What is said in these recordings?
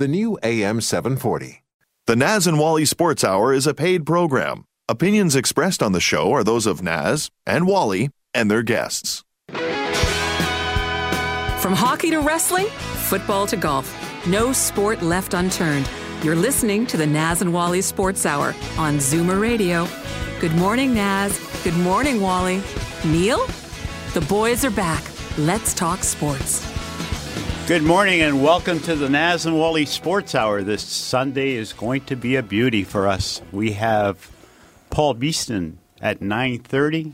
the new AM 740. The Naz and Wally Sports Hour is a paid program. Opinions expressed on the show are those of Naz and Wally and their guests. From hockey to wrestling, football to golf, no sport left unturned. You're listening to the Naz and Wally Sports Hour on Zoomer Radio. Good morning, Naz. Good morning, Wally. Neil? The boys are back. Let's talk sports. Good morning and welcome to the Naz and Wally Sports Hour. This Sunday is going to be a beauty for us. We have Paul Beeston at 9:30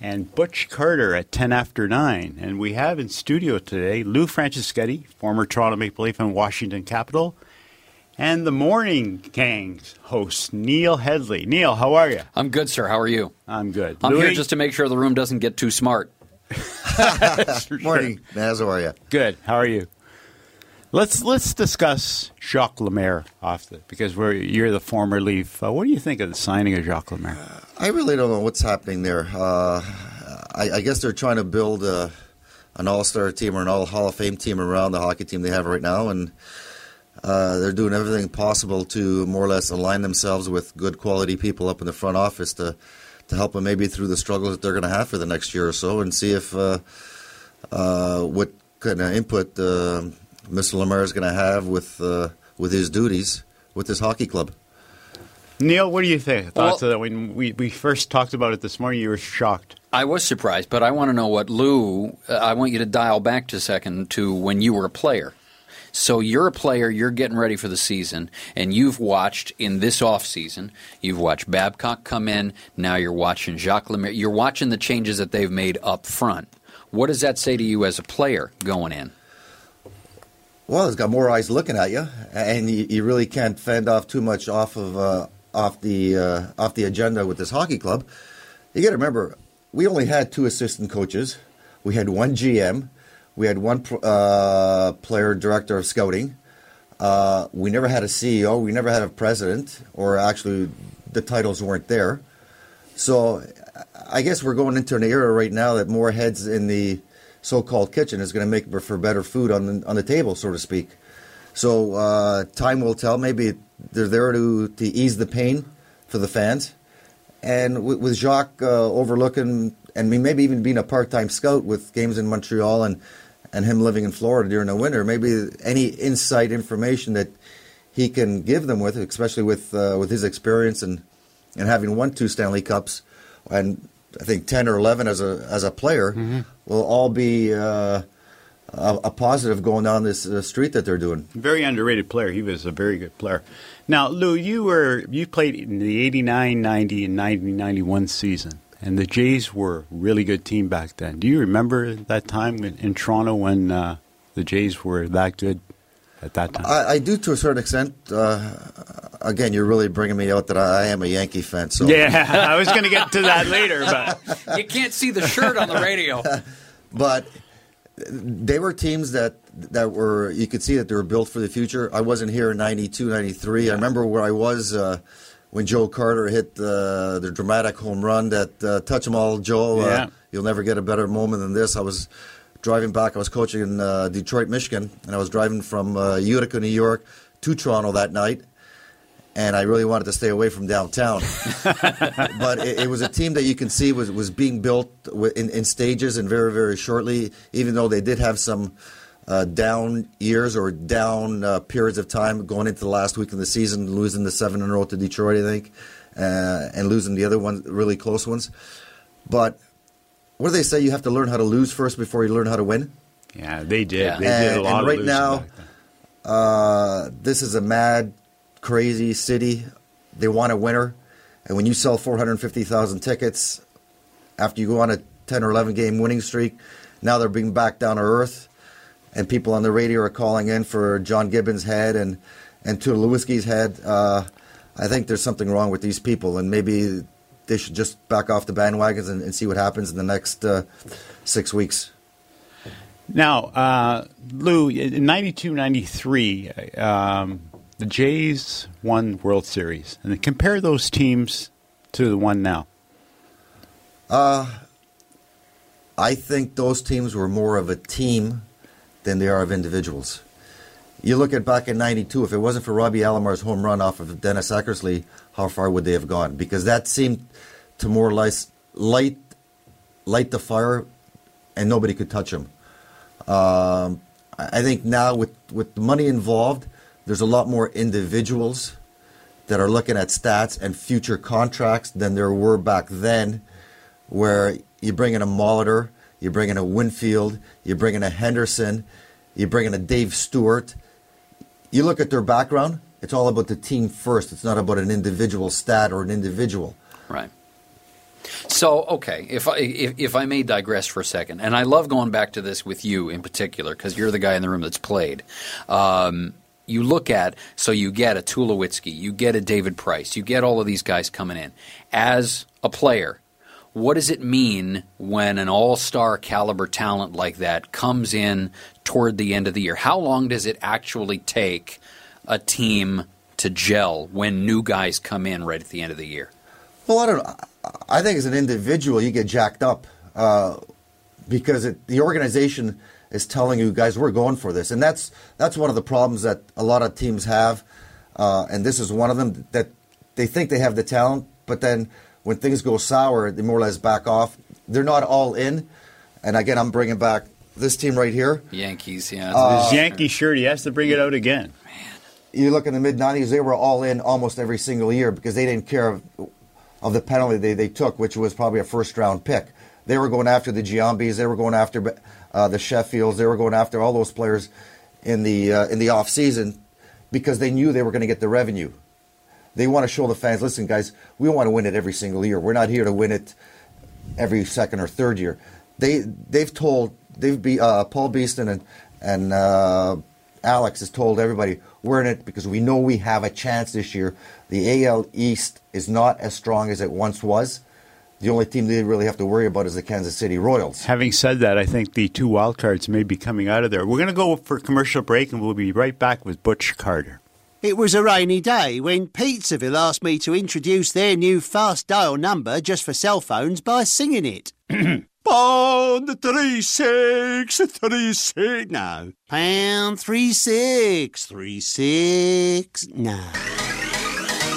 and Butch Carter at 10 after 9. And we have in studio today Lou Franceschetti, former Toronto Maple Leaf and Washington Capital, and the Morning Gangs host Neil Headley. Neil, how are you? I'm good, sir. How are you? I'm good. I'm Louis? here just to make sure the room doesn't get too smart. Morning, Naz. How are you? Good. How are you? Let's let's discuss Jacques Lemaire off the because we're you're the former Leaf. Uh, what do you think of the signing of Jacques Lemaire? I really don't know what's happening there. Uh, I, I, guess they're trying to build a, an all-star team or an all Hall of Fame team around the hockey team they have right now, and uh, they're doing everything possible to more or less align themselves with good quality people up in the front office to to help them maybe through the struggles that they're going to have for the next year or so, and see if uh, uh, what kind of input uh, Mr. Lemaire is going to have with uh, with his duties with his hockey club. Neil, what do you think? Thoughts Well- of that when we, we first talked about it this morning, you were shocked. I was surprised, but I want to know what Lou. Uh, I want you to dial back to a second to when you were a player. So you're a player, you're getting ready for the season, and you've watched in this off season, you've watched Babcock come in, now you're watching Jacques Lemaire. You're watching the changes that they've made up front. What does that say to you as a player going in? Well, it's got more eyes looking at you, and you, you really can't fend off too much off of uh, off the uh, off the agenda with this hockey club. You got to remember, we only had two assistant coaches. We had one GM. We had one uh, player director of scouting. Uh, we never had a CEO. We never had a president, or actually, the titles weren't there. So, I guess we're going into an era right now that more heads in the so-called kitchen is going to make for better food on the, on the table, so to speak. So uh, time will tell. Maybe they're there to, to ease the pain for the fans. And with, with Jacques uh, overlooking, and maybe even being a part-time scout with games in Montreal and, and him living in Florida during the winter, maybe any insight information that he can give them with, especially with uh, with his experience and and having won two Stanley Cups, and I think ten or eleven as a as a player, will all be uh, a, a positive going down this uh, street that they're doing. Very underrated player. He was a very good player. Now, Lou, you were you played in the 89, 90, and 90, 91 season. And the Jays were a really good team back then. Do you remember that time in, in Toronto when uh, the Jays were that good at that time? I, I do to a certain extent. Uh, again, you're really bringing me out that I, I am a Yankee fan. So yeah, I was going to get to that later, but You can't see the shirt on the radio. but they were teams that that were you could see that they were built for the future. I wasn't here in 92, 93. I remember where I was uh, when Joe Carter hit uh, the dramatic home run that uh, touch 'em all, Joe. Yeah. Uh, you'll never get a better moment than this. I was driving back. I was coaching in uh, Detroit, Michigan, and I was driving from uh, Utica, New York, to Toronto that night. And I really wanted to stay away from downtown, but it, it was a team that you can see was was being built in, in stages and very very shortly. Even though they did have some uh, down years or down uh, periods of time going into the last week of the season, losing the seven in a row to Detroit, I think, uh, and losing the other ones, really close ones. But what do they say? You have to learn how to lose first before you learn how to win. yeah, they did. Yeah. They did a And- lot and right losing now- Uh, this is a mad, crazy city. They want a winner, and when you sell 450,000 tickets after you go on a 10 or 11 game winning streak, now they're being back down to earth. And people on the radio are calling in for John Gibbons' head and and Tulowitzki's head. Uh, I think there's something wrong with these people, and maybe they should just back off the bandwagons and, and see what happens in the next uh, six weeks. Now, uh, Lou, in 92 93, um, the Jays won World Series. And compare those teams to the one now. Uh, I think those teams were more of a team than they are of individuals. You look at back in '92. If it wasn't for Robbie Alomar's home run off of Dennis Eckersley, how far would they have gone? Because that seemed to more or less light light the fire, and nobody could touch him. Um, I think now with with the money involved, there's a lot more individuals that are looking at stats and future contracts than there were back then, where you bring in a Molitor, you bring in a Winfield, you bring in a Henderson, you bring in a Dave Stewart. You look at their background, it's all about the team first. It's not about an individual stat or an individual. Right. So, okay, if I if, if I may digress for a second, and I love going back to this with you in particular because you're the guy in the room that's played. Um, you look at so you get a Tulowitzki, you get a David Price, you get all of these guys coming in as a player. What does it mean when an all-star caliber talent like that comes in toward the end of the year? How long does it actually take a team to gel when new guys come in right at the end of the year? Well, I don't. I think as an individual, you get jacked up uh, because it, the organization is telling you guys we're going for this, and that's that's one of the problems that a lot of teams have, uh, and this is one of them that they think they have the talent, but then when things go sour, they more or less back off. They're not all in, and again, I'm bringing back this team right here. Yankees, yeah. Uh, His Yankee shirt, he has to bring it out again. Man. You look in the mid '90s; they were all in almost every single year because they didn't care of, of the penalty they, they took, which was probably a first round pick. They were going after the Giambis. They were going after uh, the Sheffields. They were going after all those players in the uh, in the off season because they knew they were going to get the revenue. They want to show the fans, listen, guys, we want to win it every single year. We're not here to win it every second or third year. They they've told they've be uh, Paul Beeston and and uh, Alex has told everybody we're in it because we know we have a chance this year. The AL East is not as strong as it once was the only team they really have to worry about is the Kansas City Royals. Having said that, I think the two wild cards may be coming out of there. We're going to go for a commercial break, and we'll be right back with Butch Carter. It was a rainy day when Pizzaville asked me to introduce their new fast dial number just for cell phones by singing it. Pound three six three six no. Pound three six three six no.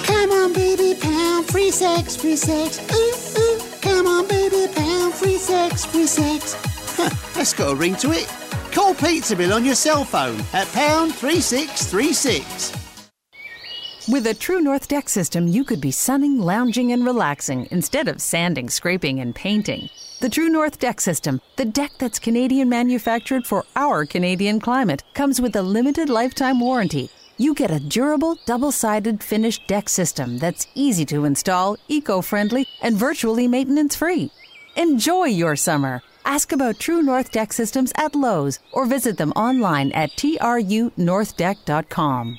Come on, baby, pound three six three six. Ooh, ooh. Come on, baby, pound three six three six. Huh, that's got a ring to it. Call Pizzaville on your cell phone at pound three six three six. With a True North deck system, you could be sunning, lounging, and relaxing instead of sanding, scraping, and painting. The True North deck system, the deck that's Canadian manufactured for our Canadian climate, comes with a limited lifetime warranty. You get a durable, double sided finished deck system that's easy to install, eco friendly, and virtually maintenance free. Enjoy your summer. Ask about True North deck systems at Lowe's or visit them online at trunorthdeck.com.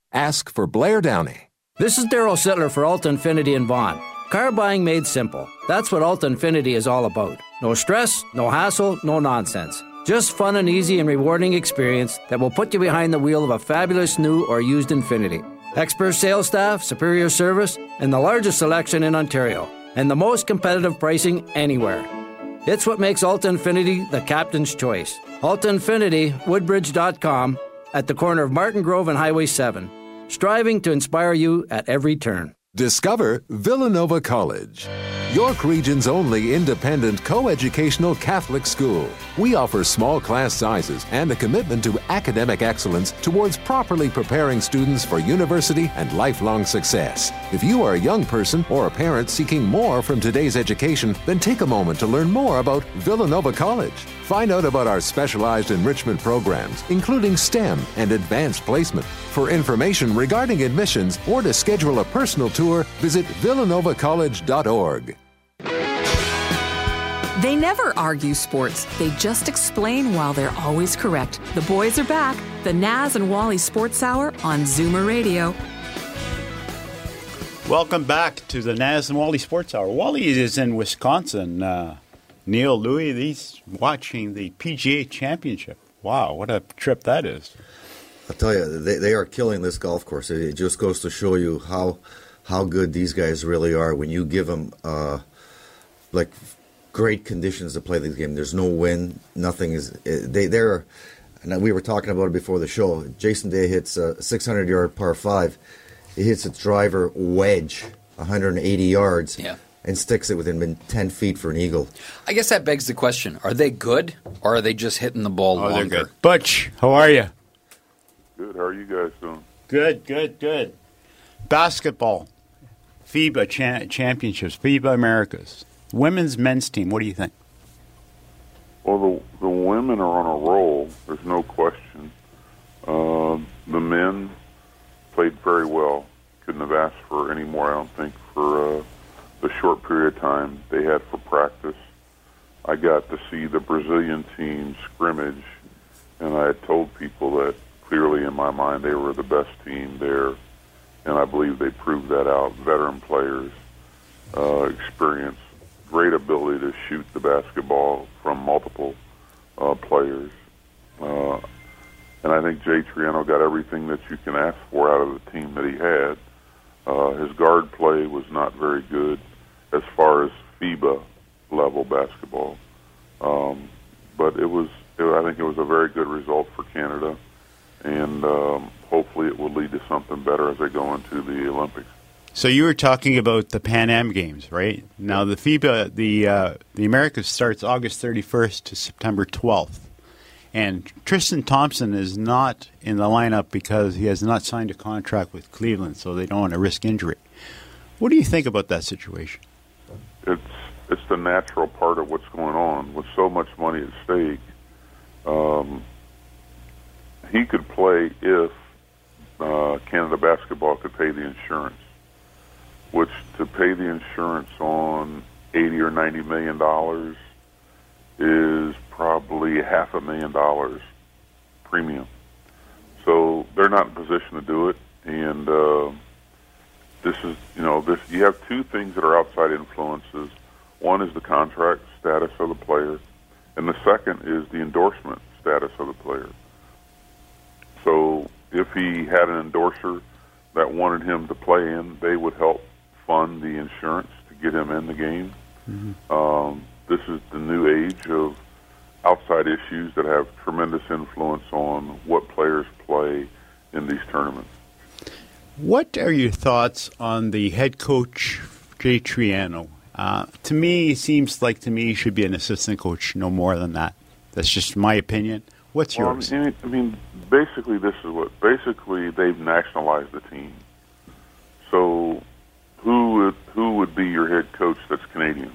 Ask for Blair Downey. This is Daryl Sittler for Alta Infiniti in Vaughan. Car buying made simple. That's what Alta Infiniti is all about. No stress, no hassle, no nonsense. Just fun and easy and rewarding experience that will put you behind the wheel of a fabulous new or used Infiniti. Expert sales staff, superior service, and the largest selection in Ontario, and the most competitive pricing anywhere. It's what makes Alta Infiniti the captain's choice. Alta Infiniti, Woodbridge.com, at the corner of Martin Grove and Highway 7, striving to inspire you at every turn. Discover Villanova College, York Region's only independent coeducational Catholic school. We offer small class sizes and a commitment to academic excellence towards properly preparing students for university and lifelong success. If you are a young person or a parent seeking more from today's education, then take a moment to learn more about Villanova College. Find out about our specialized enrichment programs, including STEM and advanced placement. For information regarding admissions or to schedule a personal tour, visit villanova.college.org. They never argue sports, they just explain while they're always correct. The boys are back. The Naz and Wally Sports Hour on Zoomer Radio. Welcome back to the Naz and Wally Sports Hour. Wally is in Wisconsin. Uh, Neil Louis, he's watching the PGA Championship. Wow, what a trip that is! I'll tell you, they, they are killing this golf course. It just goes to show you how how good these guys really are when you give them uh, like great conditions to play this game. There's no wind, nothing is. They they're. And we were talking about it before the show. Jason Day hits a 600 yard par five. He hits a driver wedge, 180 yards. Yeah and sticks it within 10 feet for an eagle. I guess that begs the question are they good or are they just hitting the ball oh, longer? They're good. Butch, how are you? Good. How are you guys doing? Good, good, good. Basketball, FIBA cha- championships, FIBA Americas. Women's, men's team, what do you think? Well, the, the women are on a roll. There's no question. Uh, the men played very well. Couldn't have asked for any more, I don't think, for. Uh, the short period of time they had for practice. I got to see the Brazilian team scrimmage, and I had told people that clearly in my mind they were the best team there, and I believe they proved that out. Veteran players, uh, experience, great ability to shoot the basketball from multiple uh, players. Uh, and I think Jay Triano got everything that you can ask for out of the team that he had. Uh, his guard play was not very good as far as FIBA level basketball. Um, but it was, it, I think it was a very good result for Canada, and um, hopefully it will lead to something better as they go into the Olympics. So you were talking about the Pan Am Games, right? Now the FIBA, the uh, the Americas starts August 31st to September 12th, and Tristan Thompson is not in the lineup because he has not signed a contract with Cleveland, so they don't want to risk injury. What do you think about that situation? It's it's the natural part of what's going on with so much money at stake. Um, he could play if uh, Canada Basketball could pay the insurance, which to pay the insurance on eighty or ninety million dollars is probably half a million dollars premium. So they're not in position to do it, and. Uh, this is you know this you have two things that are outside influences. One is the contract status of the player, and the second is the endorsement status of the player. So if he had an endorser that wanted him to play in, they would help fund the insurance to get him in the game. Mm-hmm. Um, this is the new age of outside issues that have tremendous influence on what players play in these tournaments. What are your thoughts on the head coach, Jay Triano? Uh, to me, it seems like to me he should be an assistant coach, no more than that. That's just my opinion. What's well, yours? I mean, basically, this is what basically they've nationalized the team. So, who would who would be your head coach that's Canadian?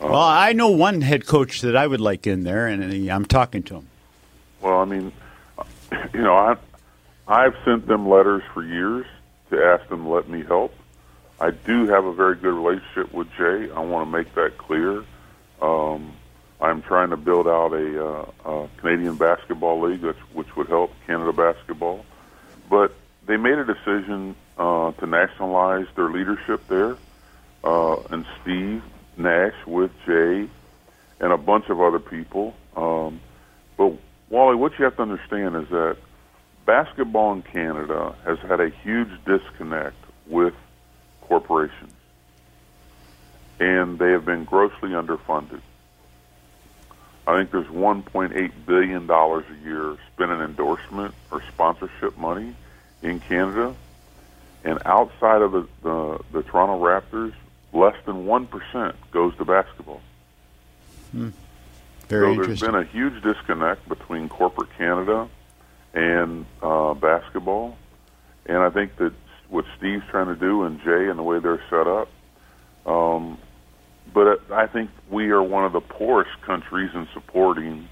Uh, well, I know one head coach that I would like in there, and uh, I'm talking to him. Well, I mean, uh, you know, I I've sent them letters for years to ask them to let me help. I do have a very good relationship with Jay. I want to make that clear. Um, I'm trying to build out a, uh, a Canadian basketball league, which, would help Canada basketball. But they made a decision uh, to nationalize their leadership there, uh, and Steve Nash with Jay and a bunch of other people. Um, but Wally, what you have to understand is that basketball in Canada has had a huge disconnect with corporations, and they have been grossly underfunded. I think there's 1.8 billion dollars a year spent in endorsement or sponsorship money in Canada, and outside of the the, the Toronto Raptors, less than one percent goes to basketball. Hmm. Very so there's been a huge disconnect between corporate Canada and uh, basketball, and I think that what Steve's trying to do and Jay and the way they're set up. Um, but I think we are one of the poorest countries in supporting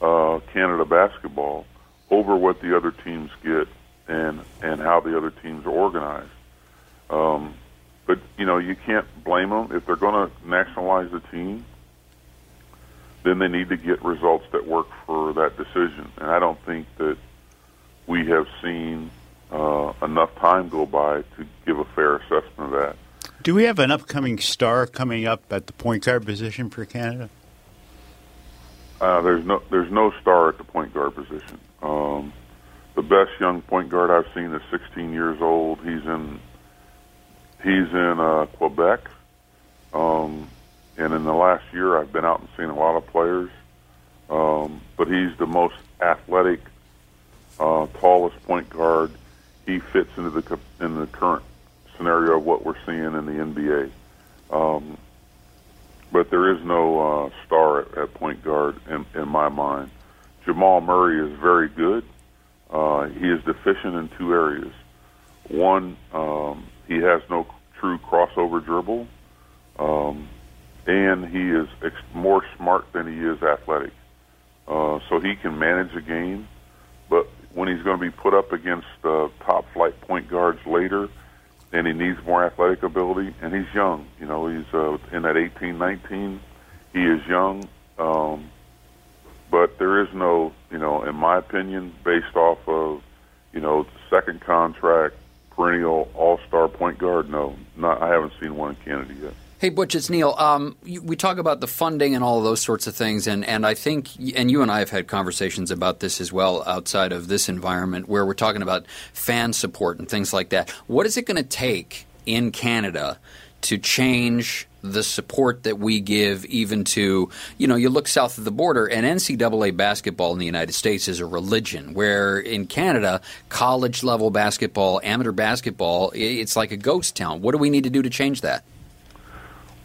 uh, Canada basketball over what the other teams get and and how the other teams are organized. Um, but you know you can't blame them if they're going to nationalize the team. Then they need to get results that work for that decision, and I don't think that we have seen uh, enough time go by to give a fair assessment of that. Do we have an upcoming star coming up at the point guard position for Canada? Uh, there's no there's no star at the point guard position. Um, the best young point guard I've seen is 16 years old. He's in he's in uh, Quebec, um, and in the last year I've been out and seen a lot of players. Um, but he's the most athletic, uh, tallest point guard. He fits into the in the current scenario of what we're seeing in the NBA. Um, but there is no uh, star at, at point guard in, in my mind. Jamal Murray is very good. Uh, he is deficient in two areas. One, um, he has no true crossover dribble, um, and he is ex- more smart than he is athletic. Uh, so he can manage a game, but when he's going to be put up against uh, top flight point guards later, and he needs more athletic ability, and he's young. You know, he's uh, in that 18, 19. He is young, um, but there is no, you know, in my opinion, based off of, you know, second contract, perennial all-star point guard. No, not. I haven't seen one in Canada yet. Hey, Butch, it's Neil. Um, we talk about the funding and all those sorts of things, and, and I think, and you and I have had conversations about this as well outside of this environment where we're talking about fan support and things like that. What is it going to take in Canada to change the support that we give even to, you know, you look south of the border, and NCAA basketball in the United States is a religion, where in Canada, college level basketball, amateur basketball, it's like a ghost town. What do we need to do to change that?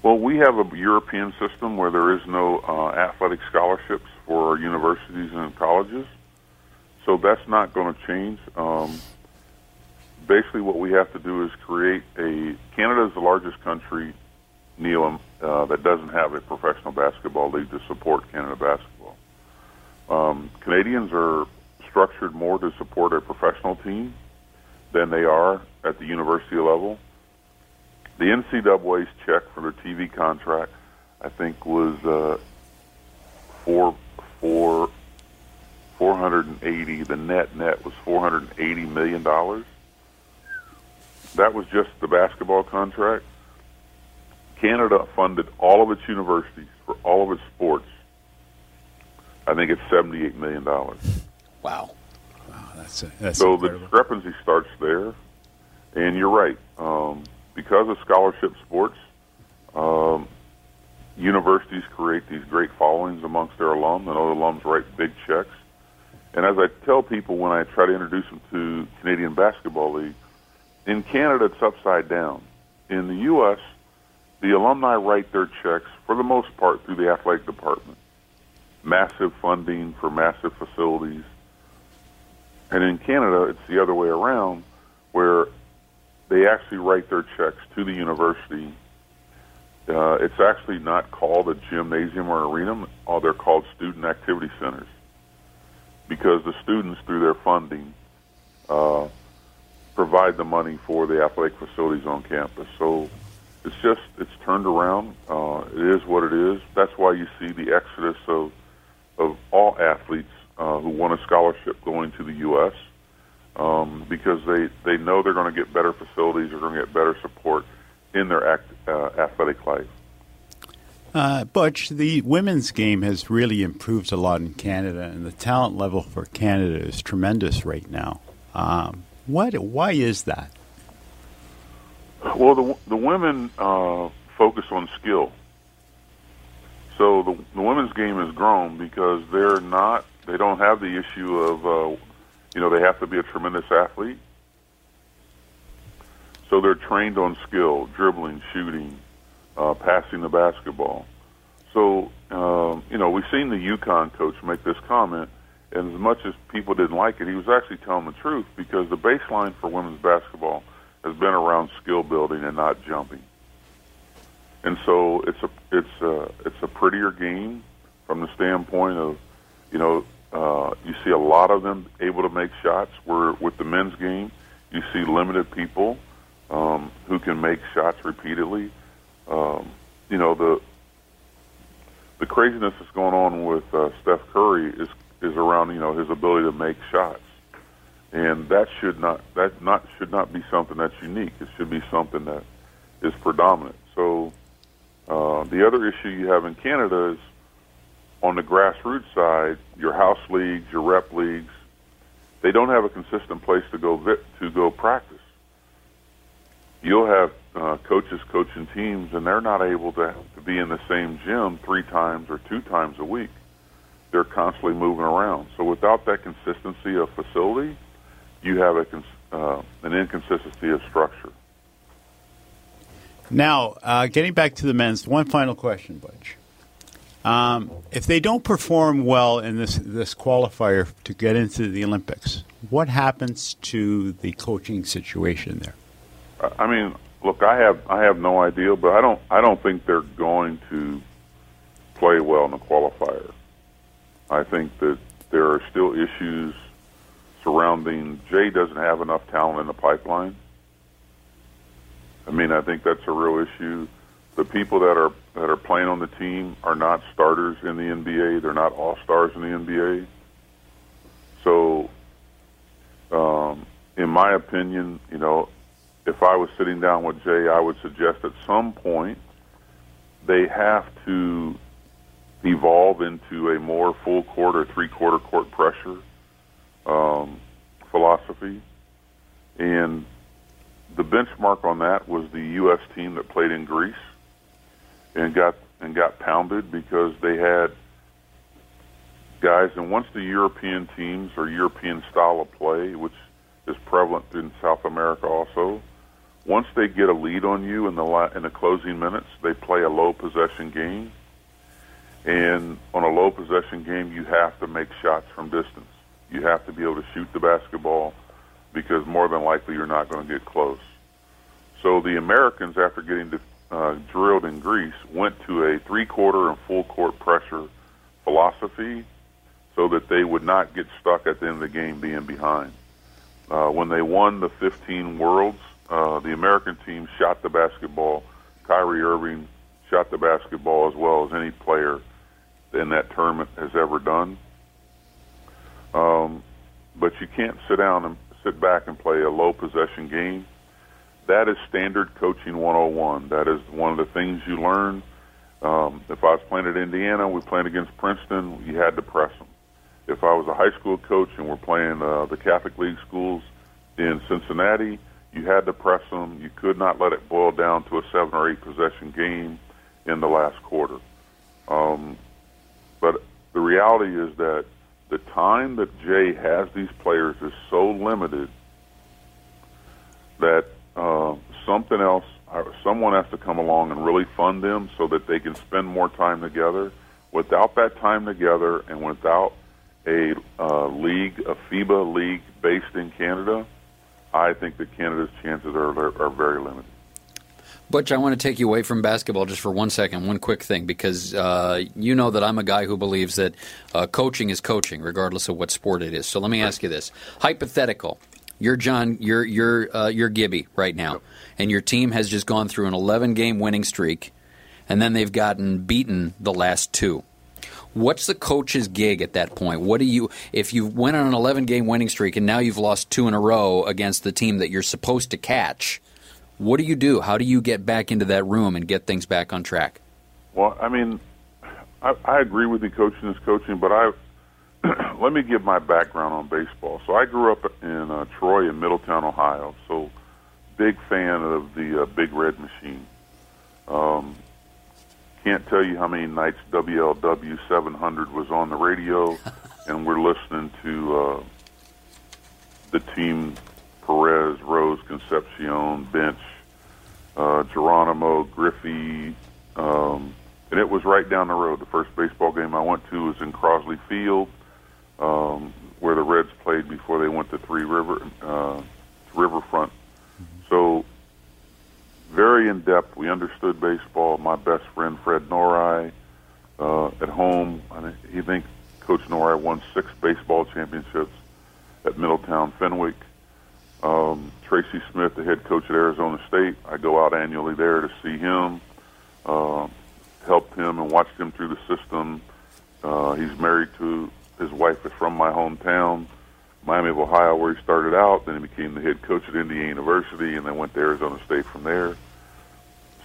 Well, we have a European system where there is no uh, athletic scholarships for universities and colleges, so that's not going to change. Um, basically, what we have to do is create a. Canada is the largest country, Neil, uh, that doesn't have a professional basketball league to support Canada basketball. Um, Canadians are structured more to support a professional team than they are at the university level the NCAA's check for their TV contract, I think, was uh, four four four hundred and eighty. The net net was four hundred and eighty million dollars. That was just the basketball contract. Canada funded all of its universities for all of its sports. I think it's seventy-eight million dollars. Wow. Wow, that's, a, that's so incredible. the discrepancy starts there. And you're right. Um, because of scholarship sports, um, universities create these great followings amongst their alum, and other alums write big checks. And as I tell people when I try to introduce them to Canadian Basketball League, in Canada it's upside down. In the U.S., the alumni write their checks for the most part through the athletic department. Massive funding for massive facilities. And in Canada, it's the other way around, where they actually write their checks to the university Uh, it's actually not called a gymnasium or arena. Oh, they're called student activity centers because the students, through their funding, uh, provide the money for the athletic facilities on campus. So it's just it's turned around. Uh, it is what it is. That's why you see the exodus of of all athletes uh, who won a scholarship going to the U.S. Um, because they they know they're going to get better facilities, they're going to get better support in their act, uh, athletic life. Uh, Butch, the women's game has really improved a lot in Canada, and the talent level for Canada is tremendous right now. Um, what? Why is that? Well, the the women uh, focus on skill. So the, the women's game has grown because they're not. They don't have the issue of, uh, you know, they have to be a tremendous athlete. So they're trained on skill, dribbling, shooting, uh, passing the basketball. So, um, you know, we've seen the UConn coach make this comment, and as much as people didn't like it, he was actually telling the truth because the baseline for women's basketball has been around skill building and not jumping. And so it's a it's a it's a prettier game from the standpoint of, you know, uh, see a lot of them able to make shots. Where with the men's game, you see limited people um, who can make shots repeatedly. Um, you know the the craziness that's going on with uh, Steph Curry is is around you know his ability to make shots, and that should not that not should not be something that's unique. It should be something that is predominant. So uh, the other issue you have in Canada is on the grassroots side, your house leagues, your rep leagues, they don't have a consistent place to go vi- to go practice. You'll have uh, coaches coaching teams, and they're not able to, to be in the same gym three times or two times a week. They're constantly moving around. So without that consistency of facility, you have a cons- uh, an inconsistency of structure. Now, uh, getting back to the men's, one final question, Butch. Um, if they don't perform well in this this qualifier to get into the Olympics, what happens to the coaching situation there? I mean, look, I have I have no idea, but I don't I don't think they're going to play well in the qualifier. I think that there are still issues surrounding Jay doesn't have enough talent in the pipeline. I mean, I think that's a real issue. The people that are that are playing on the team are not starters in the NBA. They're not all stars in the NBA. So, um, in my opinion, you know, if I was sitting down with Jay, I would suggest at some point they have to evolve into a more full court or three quarter court pressure um, philosophy. And the benchmark on that was the U.S. team that played in Greece and got and got pounded because they had guys. And once the European teams or European style of play, which is prevalent in South America also, once they get a lead on you in the in the closing minutes, they play a low possession game. And on a low possession game, you have to make shots from distance. You have to be able to shoot the basketball because more than likely you're not going to get close. So the Americans, after getting to, uh, drilled in Greece, went to a three-quarter and full court pressure philosophy so that they would not get stuck at the end of the game being behind. Uh, when they won the 15 Worlds, uh, the American team shot the basketball. Kyrie Irving shot the basketball as well as any player in that tournament has ever done. Um, but you can't sit down and sit back and play a low possession game. That is standard coaching 101. That is one of the things you learn. Um, if I was playing at Indiana, we played against Princeton, you had to press them. If I was a high school coach and we're playing uh, the Catholic League schools in Cincinnati, you had to press them. You could not let it boil down to a seven or eight possession game in the last quarter. Um, but the reality is that the time that Jay has these players is so limited that uh, something else, or someone has to come along and really fund them so that they can spend more time together. Without that time together and without a uh, league, a FIBA league based in Canada, I think that Canada's chances are are very limited. Butch, I want to take you away from basketball just for one second, one quick thing, because uh, you know that I'm a guy who believes that uh, coaching is coaching, regardless of what sport it is. So let me ask you this: hypothetical. You're John. You're you're uh, you're Gibby right now, and your team has just gone through an 11 game winning streak, and then they've gotten beaten the last two. What's the coach's gig at that point? What do you if you went on an 11 game winning streak and now you've lost two in a row against the team that you're supposed to catch? What do you do? How do you get back into that room and get things back on track? Well, I mean, I, I agree with the coaching is coaching, but I let me give my background on baseball. So I grew up in uh, Troy in Middletown, Ohio. So big fan of the uh, Big Red Machine. Um, can't tell you how many nights WLW 700 was on the radio, and we're listening to uh, the team Perez, Rose, Concepcion, Bench, uh, Geronimo, Griffey, um, and it was right down the road. The first baseball game I went to was in Crosley Field, um, where the Reds played before they went to Three River uh, Riverfront. So very in depth. We understood baseball. My best friend Fred Norai uh, at home. I think, he think Coach Norai won six baseball championships at Middletown Fenwick. Um, Tracy Smith, the head coach at Arizona State, I go out annually there to see him, uh, helped him and watched him through the system. Uh, he's married to his wife is from my hometown, Miami of Ohio, where he started out. Then he became the head coach at Indiana University, and then went to Arizona State from there.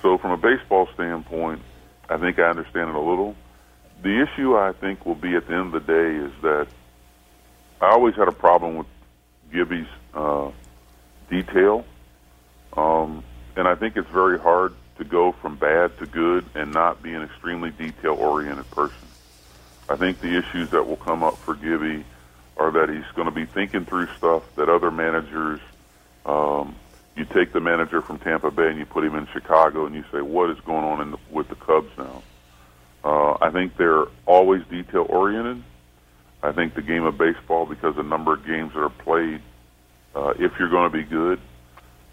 So, from a baseball standpoint, I think I understand it a little. The issue I think will be at the end of the day is that I always had a problem with Gibby's uh, detail, um, and I think it's very hard to go from bad to good and not be an extremely detail-oriented person. I think the issues that will come up for Gibby are that he's going to be thinking through stuff that other managers. Um, you take the manager from Tampa Bay and you put him in Chicago, and you say, "What is going on the, with the Cubs now?" Uh, I think they're always detail oriented. I think the game of baseball, because the number of games that are played, uh, if you're going to be good,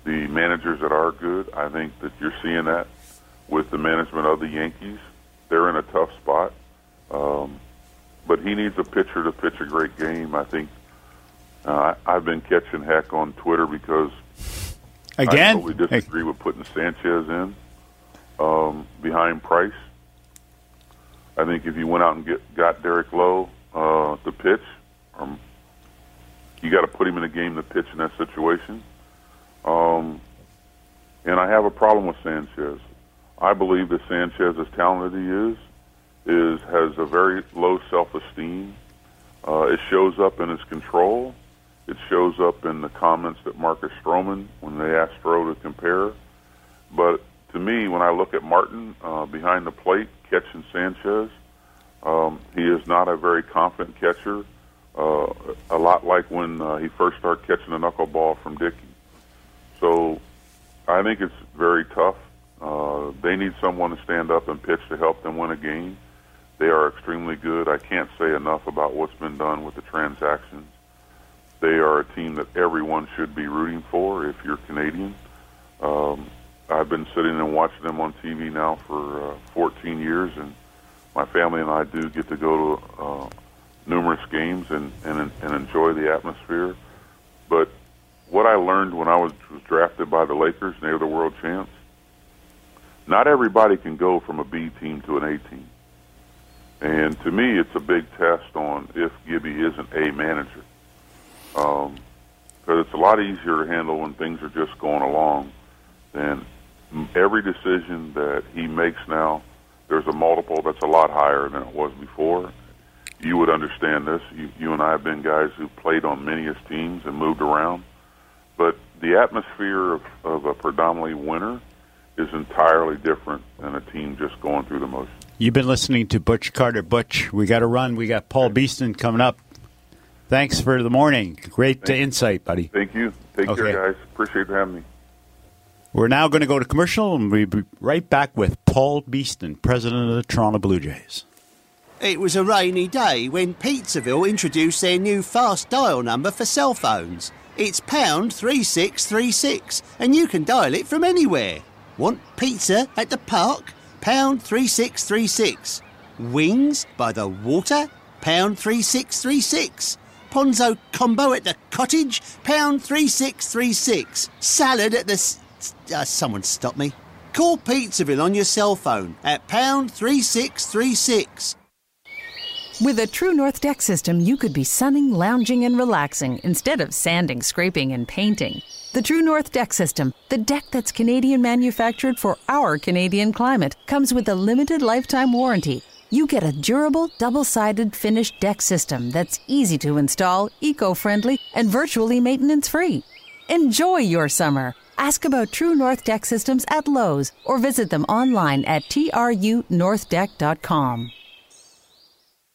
the managers that are good, I think that you're seeing that with the management of the Yankees. They're in a tough spot. Um, but he needs a pitcher to pitch a great game. I think uh, I've been catching heck on Twitter because Again? I totally disagree with putting Sanchez in um, behind Price. I think if you went out and get got Derek Lowe uh, to pitch, um, you got to put him in a game to pitch in that situation. Um, and I have a problem with Sanchez. I believe that Sanchez, as talented as he is, is has a very low self-esteem. Uh, it shows up in his control. It shows up in the comments that Marcus Stroman when they asked Stroh to compare. But to me, when I look at Martin uh, behind the plate catching Sanchez, um, he is not a very confident catcher. Uh, a lot like when uh, he first started catching a knuckleball from Dickey. So I think it's very tough. Uh, they need someone to stand up and pitch to help them win a game. They are extremely good. I can't say enough about what's been done with the transactions. They are a team that everyone should be rooting for if you're Canadian. Um, I've been sitting and watching them on TV now for uh, 14 years, and my family and I do get to go to uh, numerous games and, and and enjoy the atmosphere. But what I learned when I was, was drafted by the Lakers, and they were the world champs, not everybody can go from a B team to an A team. And to me, it's a big test on if Gibby is an A manager. Because um, it's a lot easier to handle when things are just going along than every decision that he makes now. There's a multiple that's a lot higher than it was before. You would understand this. You, you and I have been guys who played on many teams and moved around. But the atmosphere of, of a predominantly winner is entirely different than a team just going through the motions. You've been listening to Butch Carter. Butch, we got to run. We got Paul Beeston coming up. Thanks for the morning. Great Thank insight, buddy. Thank you. Take Okay. care, guys. Appreciate you having me. We're now going to go to commercial, and we'll be right back with Paul Beeston, president of the Toronto Blue Jays. It was a rainy day when Pizzaville introduced their new fast dial number for cell phones. It's pound 3636, and you can dial it from anywhere. Want pizza at the park? Pound 3636. Wings by the water? Pound 3636. Ponzo combo at the cottage? Pound 3636. Salad at the. Uh, someone stop me. Call Pizzaville on your cell phone at pound 3636. With a True North deck system, you could be sunning, lounging, and relaxing instead of sanding, scraping, and painting. The True North deck system, the deck that's Canadian manufactured for our Canadian climate, comes with a limited lifetime warranty. You get a durable, double sided finished deck system that's easy to install, eco friendly, and virtually maintenance free. Enjoy your summer. Ask about True North deck systems at Lowe's or visit them online at trunorthdeck.com.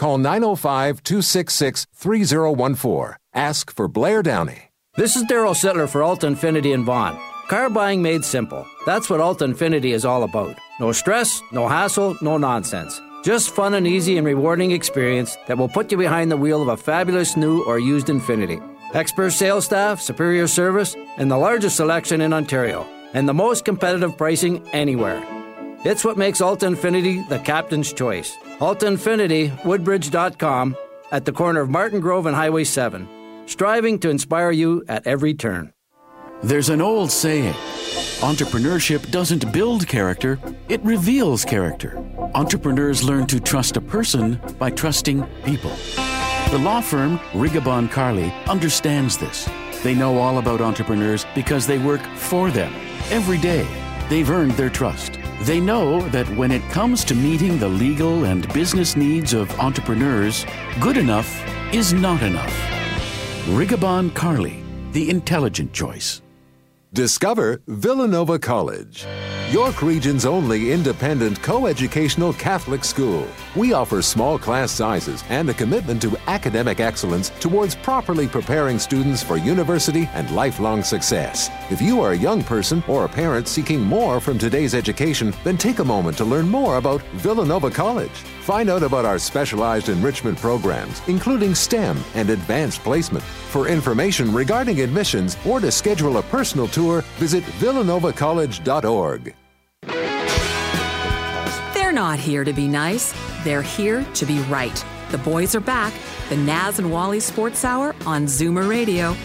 Call 905 266 3014. Ask for Blair Downey. This is Darryl Sittler for Alta Infiniti and Vaughan. Car buying made simple. That's what Alta Infiniti is all about. No stress, no hassle, no nonsense. Just fun and easy and rewarding experience that will put you behind the wheel of a fabulous new or used Infiniti. Expert sales staff, superior service, and the largest selection in Ontario, and the most competitive pricing anywhere. It's what makes Alta Infiniti the captain's choice. Alta Infiniti, Woodbridge.com, at the corner of Martin Grove and Highway 7, striving to inspire you at every turn. There's an old saying entrepreneurship doesn't build character, it reveals character. Entrepreneurs learn to trust a person by trusting people. The law firm Rigobon Carli understands this. They know all about entrepreneurs because they work for them every day. They've earned their trust. They know that when it comes to meeting the legal and business needs of entrepreneurs, good enough is not enough. Rigobon Carli, the intelligent choice. Discover Villanova College, York Region's only independent co-educational Catholic school. We offer small class sizes and a commitment to academic excellence towards properly preparing students for university and lifelong success. If you are a young person or a parent seeking more from today's education, then take a moment to learn more about Villanova College. Find out about our specialized enrichment programs, including STEM and advanced placement. For information regarding admissions or to schedule a personal tour, visit villanova.college.org. They're not here to be nice, they're here to be right. The boys are back. The Naz and Wally Sports Hour on Zoomer Radio.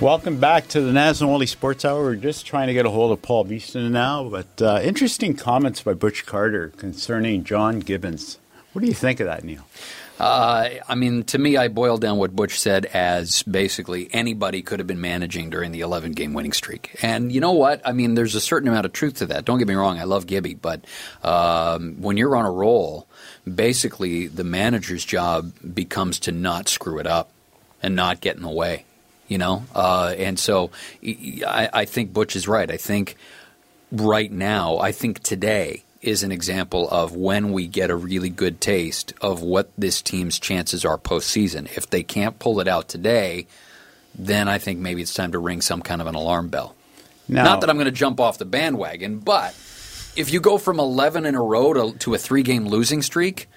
Welcome back to the Wally Sports Hour. We're just trying to get a hold of Paul Beeston now, but uh, interesting comments by Butch Carter concerning John Gibbons. What do you think of that, Neil? Uh, I mean, to me, I boiled down what Butch said as basically anybody could have been managing during the 11 game winning streak. And you know what? I mean, there's a certain amount of truth to that. Don't get me wrong, I love Gibby, but um, when you're on a roll, basically the manager's job becomes to not screw it up and not get in the way. You know, uh, and so I, I think Butch is right. I think right now, I think today is an example of when we get a really good taste of what this team's chances are postseason. If they can't pull it out today, then I think maybe it's time to ring some kind of an alarm bell. Now- Not that I'm going to jump off the bandwagon, but if you go from 11 in a row to, to a three game losing streak,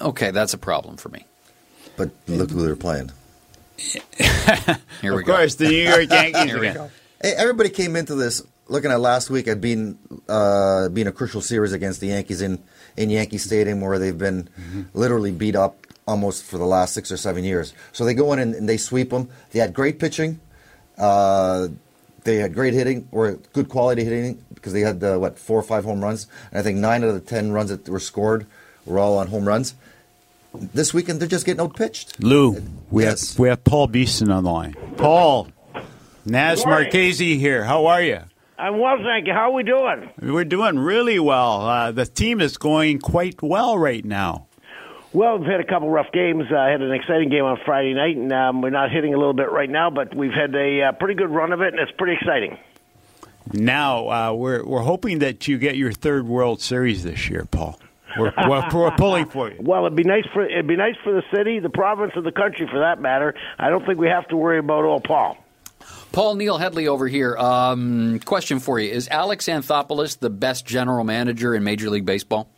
okay, that's a problem for me. But look who they're playing. Here we of go. course, the New York Yankees Here we again. go. Hey, everybody came into this looking at last week at being uh, being a crucial series against the Yankees in, in Yankee Stadium, where they've been literally beat up almost for the last six or seven years. So they go in and, and they sweep them. They had great pitching. Uh, they had great hitting or good quality hitting because they had uh, what four or five home runs, and I think nine out of the ten runs that were scored were all on home runs. This weekend they're just getting outpitched. Lou, we Yes. have we have Paul Beeston on the line. Paul, Naz Good. Marchese here. How are you? I'm well, thank you. How are we doing? We're doing really well. Uh, the team is going quite well right now. Well, we've had a couple rough games. I had an exciting game on Friday night, and um, we're not hitting a little bit right now, but we've had a uh, pretty good run of it, and it's pretty exciting. Now uh, we're we're hoping that you get your third World Series this year, Paul. We're, we're, we're pulling for you. Well, it'd be nice for it'd be nice for the city, the province, and the country, for that matter. I don't think we have to worry about old Paul. Paul Neil Headley over here. Um, question for you: Is Alex Anthopoulos the best general manager in Major League Baseball?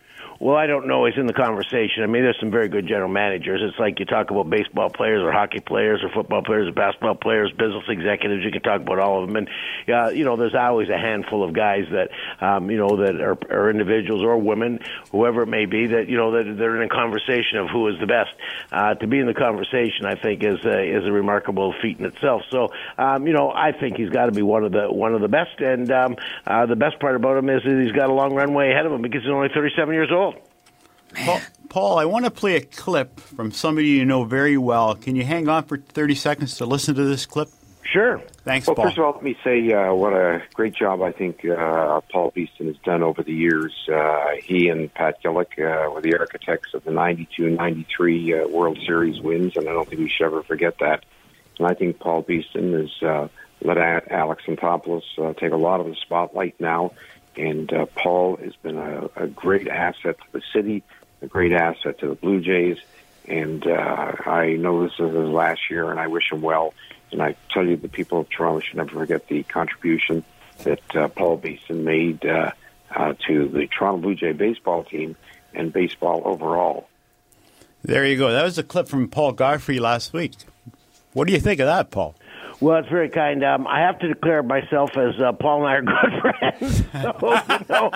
Well, I don't know. He's in the conversation. I mean, there's some very good general managers. It's like you talk about baseball players or hockey players or football players or basketball players, business executives. You can talk about all of them. And, uh, you know, there's always a handful of guys that, um, you know, that are, are individuals or women, whoever it may be, that, you know, that they're in a conversation of who is the best. Uh, to be in the conversation, I think, is a, is a remarkable feat in itself. So, um, you know, I think he's got to be one of the one of the best. And um, uh, the best part about him is that he's got a long runway ahead of him because he's only 37 years old. Paul, Paul, I want to play a clip from somebody you know very well. Can you hang on for 30 seconds to listen to this clip? Sure. Thanks, well, Paul. first of all, let me say uh, what a great job I think uh, Paul Beeston has done over the years. Uh, he and Pat Gillick uh, were the architects of the 92-93 uh, World Series wins, and I don't think we should ever forget that. And I think Paul Beeston has uh, let A- Alex Anthopoulos uh, take a lot of the spotlight now, and uh, Paul has been a, a great asset to the city, a great asset to the Blue Jays, and uh, I know this is his last year, and I wish him well. And I tell you, the people of Toronto should never forget the contribution that uh, Paul Beeston made uh, uh, to the Toronto Blue Jay baseball team and baseball overall. There you go. That was a clip from Paul Godfrey last week. What do you think of that, Paul? Well, it's very kind. Um, I have to declare myself as uh, Paul and I are good friends. So, you know,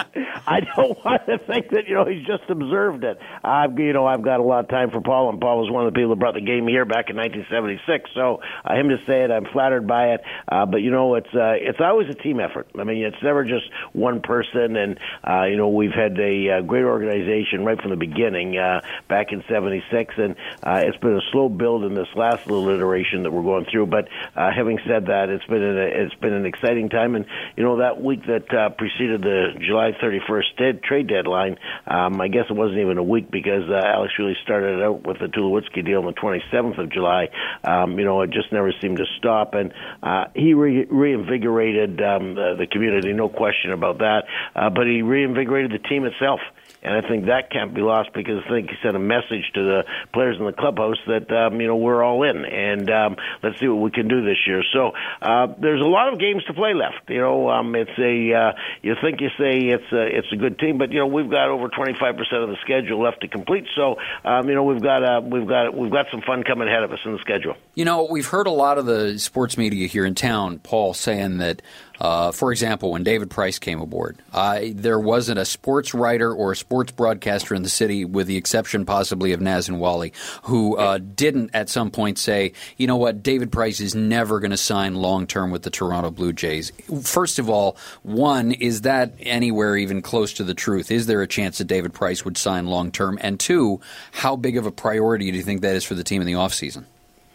I don't want to think that you know he's just observed it. I've you know I've got a lot of time for Paul, and Paul was one of the people that brought the game here back in 1976. So uh, him to say it, I'm flattered by it. Uh, but you know, it's uh, it's always a team effort. I mean, it's never just one person. And uh, you know, we've had a uh, great organization right from the beginning uh, back in '76, and uh, it's been a slow build in this last little iteration that we're going through. But uh, having said that, it's been an, it's been an exciting time, and you know that week that uh, preceded the July 31st dead, trade deadline, um, I guess it wasn't even a week because uh, Alex really started out with the Tulowitzki deal on the 27th of July. Um, you know, it just never seemed to stop, and uh, he re- reinvigorated um, the, the community, no question about that. Uh, but he reinvigorated the team itself. And I think that can't be lost because I think he sent a message to the players in the clubhouse that um, you know we're all in, and um, let's see what we can do this year. So uh, there's a lot of games to play left. You know, um, it's a uh, you think you say it's a, it's a good team, but you know we've got over 25 percent of the schedule left to complete. So um, you know we've got uh, we've got we've got some fun coming ahead of us in the schedule. You know, we've heard a lot of the sports media here in town, Paul, saying that, uh, for example, when David Price came aboard, uh, there wasn't a sports writer or a sports broadcaster in the city, with the exception possibly of Naz and Wally, who uh, didn't at some point say, you know what, David Price is never going to sign long term with the Toronto Blue Jays. First of all, one, is that anywhere even close to the truth? Is there a chance that David Price would sign long term? And two, how big of a priority do you think that is for the team in the offseason?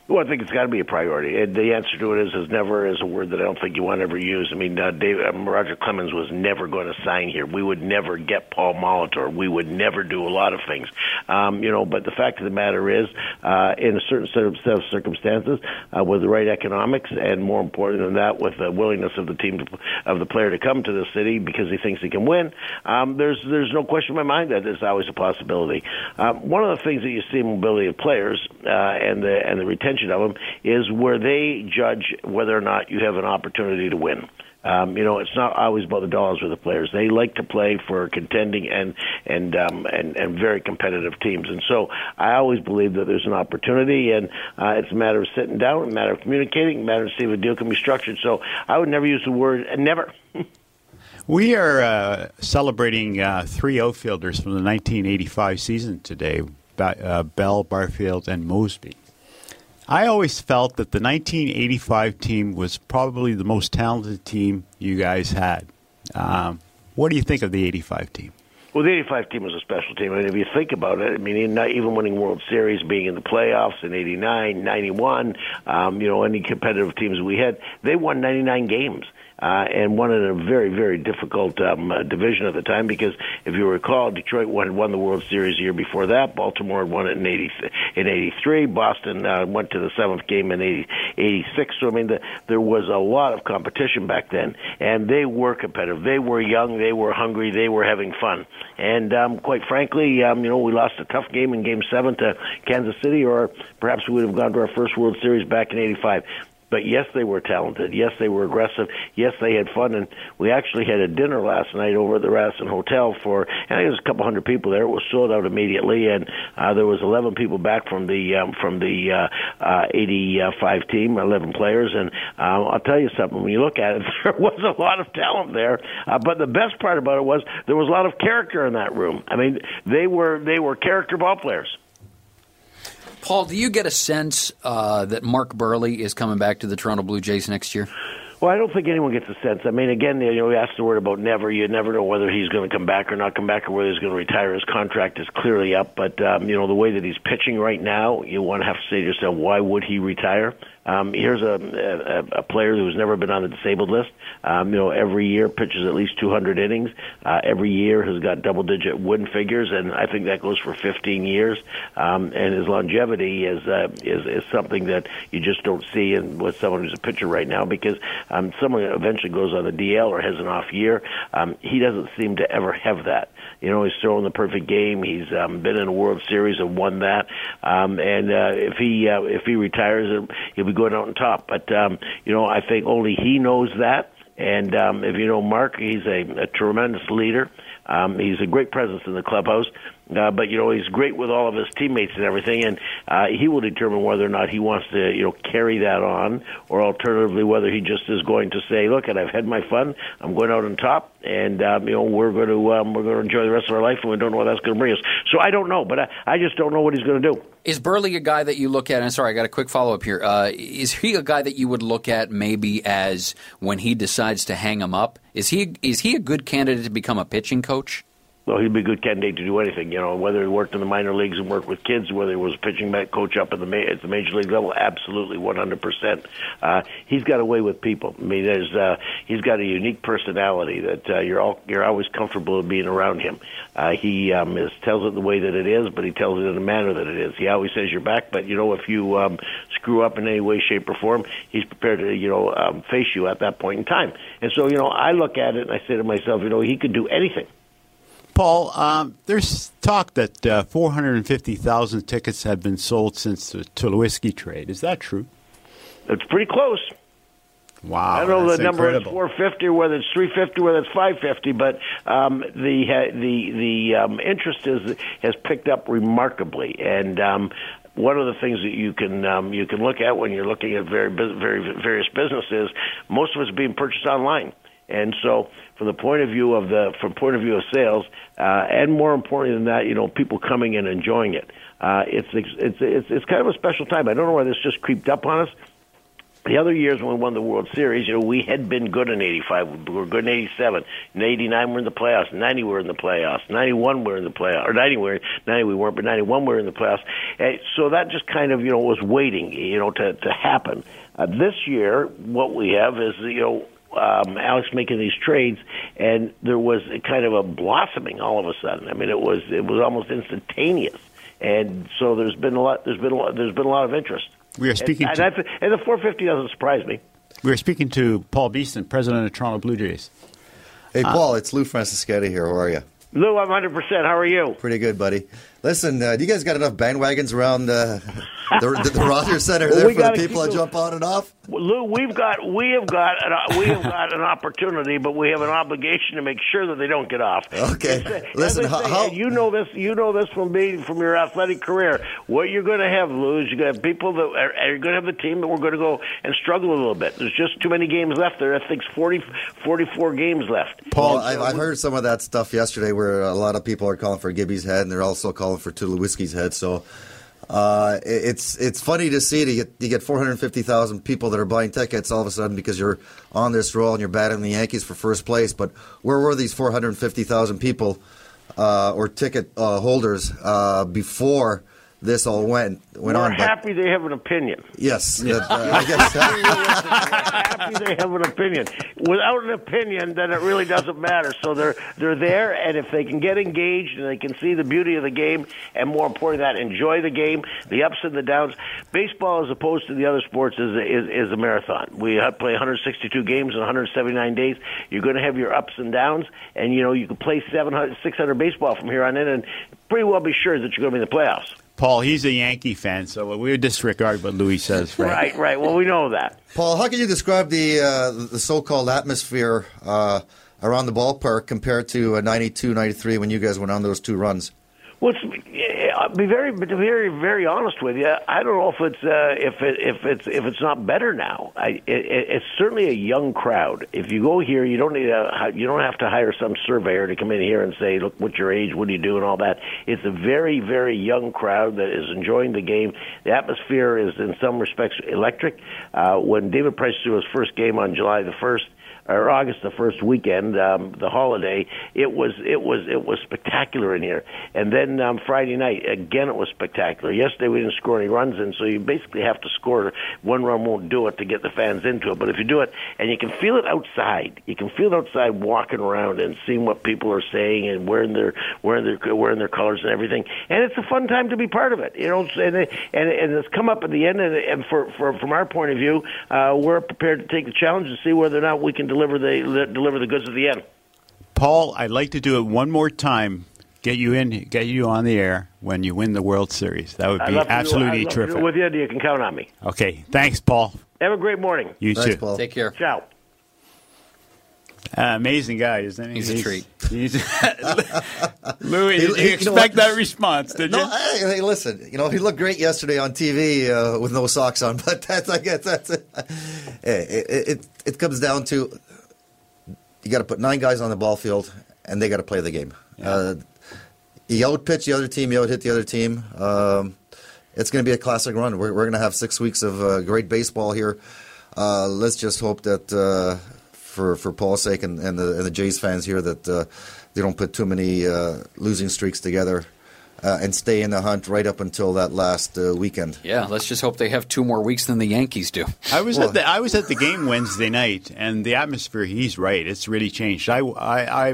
Well, I think it's got to be a priority. And the answer to it is, is never is a word that I don't think you want to ever use. I mean, uh, Dave, um, Roger Clemens was never going to sign here. We would never get Paul Molitor. We would never do a lot of things. Um, you know, but the fact of the matter is, uh, in a certain set of, set of circumstances, uh, with the right economics, and more important than that, with the willingness of the team to, of the player to come to the city because he thinks he can win, um, there's there's no question in my mind that there's always a possibility. Um, one of the things that you see in mobility of players uh, and the and the retention of them is where they judge whether or not you have an opportunity to win. Um, you know, it's not always about the dollars with the players. They like to play for contending and and um, and and very competitive teams. And so, I always believe that there's an opportunity, and uh, it's a matter of sitting down, a matter of communicating, a matter of seeing if a deal can be structured. So, I would never use the word never. We are uh, celebrating uh, three outfielders from the 1985 season today: uh, Bell, Barfield, and Mosby. I always felt that the 1985 team was probably the most talented team you guys had. Um, what do you think of the 85 team? Well, the 85 team was a special team. I mean, if you think about it, I mean, not even winning World Series, being in the playoffs in 89, 91, um, you know, any competitive teams we had, they won 99 games uh, and won in a very, very difficult um, uh, division at the time because if you recall, Detroit won, won the World Series the year before that. Baltimore had won it in 80, in 83. Boston uh, went to the seventh game in 80, 86. So, I mean, the, there was a lot of competition back then, and they were competitive. They were young, they were hungry, they were having fun. And um, quite frankly, um, you know, we lost a tough game in Game 7 to Kansas City, or perhaps we would have gone to our first World Series back in 85. But yes, they were talented. Yes, they were aggressive. Yes, they had fun. And we actually had a dinner last night over at the Radisson Hotel for, I think there was a couple hundred people there. It was sold out immediately, and uh, there was 11 people back from the um, from the uh, uh, 85 team, 11 players. And uh, I'll tell you something. When you look at it, there was a lot of talent there. Uh, but the best part about it was there was a lot of character in that room. I mean, they were they were character ball players. Paul, do you get a sense uh, that Mark Buehrle is coming back to the Toronto Blue Jays next year? Well, I don't think anyone gets a sense. I mean, again, you know, we asked the word about never. You never know whether he's going to come back or not come back, or whether he's going to retire. His contract is clearly up, but um, you know, the way that he's pitching right now, you want to have to say to yourself, why would he retire? Um, here's a, a, a player who's never been on the disabled list. Um, you know, every year pitches at least 200 innings. Uh, every year has got double-digit win figures, and I think that goes for 15 years. Um, and his longevity is uh, is is something that you just don't see in with someone who's a pitcher right now because um, someone eventually goes on the DL or has an off year. Um, he doesn't seem to ever have that. You know, he's throwing the perfect game. He's um, been in a World Series and won that. Um, and uh, if he uh, if he retires, he'll be going out on top. But um, you know, I think only he knows that. And um, if you know Mark, he's a, a tremendous leader. Um, he's a great presence in the clubhouse. Uh, but you know he's great with all of his teammates and everything, and uh, he will determine whether or not he wants to you know carry that on, or alternatively whether he just is going to say, "Look, and I've had my fun. I'm going out on top, and um, you know we're going to um, we're going to enjoy the rest of our life, and we don't know what that's going to bring us." So I don't know, but I, I just don't know what he's going to do. Is Buehrle a guy that you look at? And sorry, I got a quick follow up here. Uh, is he a guy that you would look at maybe as when he decides to hang him up? Is he is he a good candidate to become a pitching coach? Well, he'd be a good candidate to do anything. You know, whether he worked in the minor leagues and worked with kids, whether he was a pitching coach up at the at the major league level, absolutely, one hundred percent. Uh, he's got a way with people. I mean, there's uh, he's got a unique personality that uh, you're all you're always comfortable being around him. Uh, he um, is, tells it the way that it is, but he tells it in a manner that it is. He always says you're back, but you know if you um, screw up in any way, shape, or form, he's prepared to you know um, face you at that point in time. And so you know, I look at it and I say to myself, you know, he could do anything. Paul, um, there's talk that uh, 450,000 tickets have been sold since the Tulowitzki trade. Is that true? It's pretty close. Wow, I don't know the number incredible. is 450 whether it's 350 whether it's 550, but um, the uh, the the um, interest is has picked up remarkably, and um, one of the things that you can um, you can look at when you're looking at very very various businesses, most of it's being purchased online, and so from the point of view of the from point of view of sales, uh, and more importantly than that, you know, people coming and enjoying it. Uh, it's, it's it's it's kind of a special time. I don't know why this just creeped up on us. The other years when we won the World Series, you know, we had been good in '85. We were good in '87. In '89, we're in the playoffs. '90, we're in the playoffs. '91, we're in the playoffs. Or '90, we're '90, we weren't, but '91, we're in the playoffs. And so that just kind of, you know, was waiting, you know, to to happen. Uh, this year, what we have is, you know, um, Alex making these trades, and there was a kind of a blossoming all of a sudden. I mean, it was it was almost instantaneous, and so there's been a lot. There's been a lot. There's been a lot of interest. We are speaking and, to- and, and the 450 doesn't surprise me. We're speaking to Paul Beeston, president of Toronto Blue Jays. Hey, Uh, Paul, it's Lou Franceschetti here. How are you? Lou, I'm 100. percent How are you? Pretty good, buddy. Listen, uh, do you guys got enough bandwagons around uh, the, the, the Rogers Centre Well, there we for the people keep to jump on and off? Well, Lou, we've got we have got an, we have got an opportunity, but we have an obligation to make sure that they don't get off. Okay. As I Listen, say, how- how- you know this, you know this from being from your athletic career. What you're going to have, Lou, is you're going to have people that are, are going to have the team that we're going to go and struggle a little bit. There's just too many games left. There, I think, 40, 44 games left. Paul, I've, I've heard some of that stuff yesterday where a lot of people are calling for Gibby's head and they're also calling for Tulowitzki's head. So Uh, it's it's funny to see it. You get you get 450,000 people that are buying tickets all of a sudden because you're on this roll and you're batting the Yankees for first place. But where were these 450,000 people uh, or ticket uh, holders uh, before this all went went We're on? But happy they have an opinion. yes, that, uh, I guess. happy they have an opinion. Without an opinion, then it really doesn't matter. So they're they're there, and if they can get engaged and they can see the beauty of the game, and more important than that, enjoy the game, the ups and the downs. Baseball, as opposed to the other sports, is a, is, is a marathon. We ha- play 162 games in 179 days. You're going to have your ups and downs, and you know you can play 700, 600 baseball from here on in, and pretty well be sure that you're going to be in the playoffs. Paul, he's a Yankee fan, so we disregard what Louis says. Right? Right, right. Well, we know that. Paul, how can you describe the uh, the so-called atmosphere uh, around the ballpark compared to uh, 92, 93 when you guys went on those two runs? Well, it's, yeah, I'll be very, very, very honest with you. I don't know if it's uh, if it, if it's if it's not better now. I, it- it's certainly a young crowd. If you go here, you don't need a you don't have to hire some surveyor to come in here and say, "Look, what's your age? What do you do?" and all that. It's a very, very young crowd that is enjoying the game. The atmosphere is, in some respects, electric. Uh, when David Price threw his first game on July the first or August the first weekend, um, the holiday, it was it was it was spectacular in here. And then um, Friday night, again, it was spectacular. Yesterday we didn't score any runs in, so you basically have to score. One run won't do it to get the fans into it, but if you do it, and you can feel it outside, you can feel it outside walking around and seeing what people are saying and wearing their wearing their wearing their colors and everything. And it's a fun time to be part of it, you know. And and, and it's come up at the end, and, and for, for from our point of view, uh, we're prepared to take the challenge and see whether or not we can deliver the deliver the goods at the end. Paul, I'd like to do it one more time. Get you in, get you on the air when you win the World Series. That would be love to do- I'd absolutely love it terrific. with you, you can count on me. Okay, thanks, Paul. Have a great morning. You Thanks, too. Paul. Take care. Ciao. Uh, amazing guy, isn't he? He's a treat. He's, Louis, He- did you you expect that response? Did no, you? Hey, hey, listen. You know, he looked great yesterday on TV uh, with no socks on, but that's I guess that's it. It, it, it comes down to you got to put nine guys on the ball field, and they got to play the game. Uh, you pitch the other team, you hit the other team. Um, it's going to be a classic run. We're, we're going to have six weeks of uh, great baseball here. Uh, let's just hope that uh, for for Paul's sake and, and the and the Jays fans here that uh, they don't put too many uh, losing streaks together. Uh, and stay in the hunt right up until that last uh, weekend. Yeah, let's just hope they have two more weeks than the Yankees do. I was at the I was at the game Wednesday night, and the atmosphere. He's right; it's really changed. I, I, I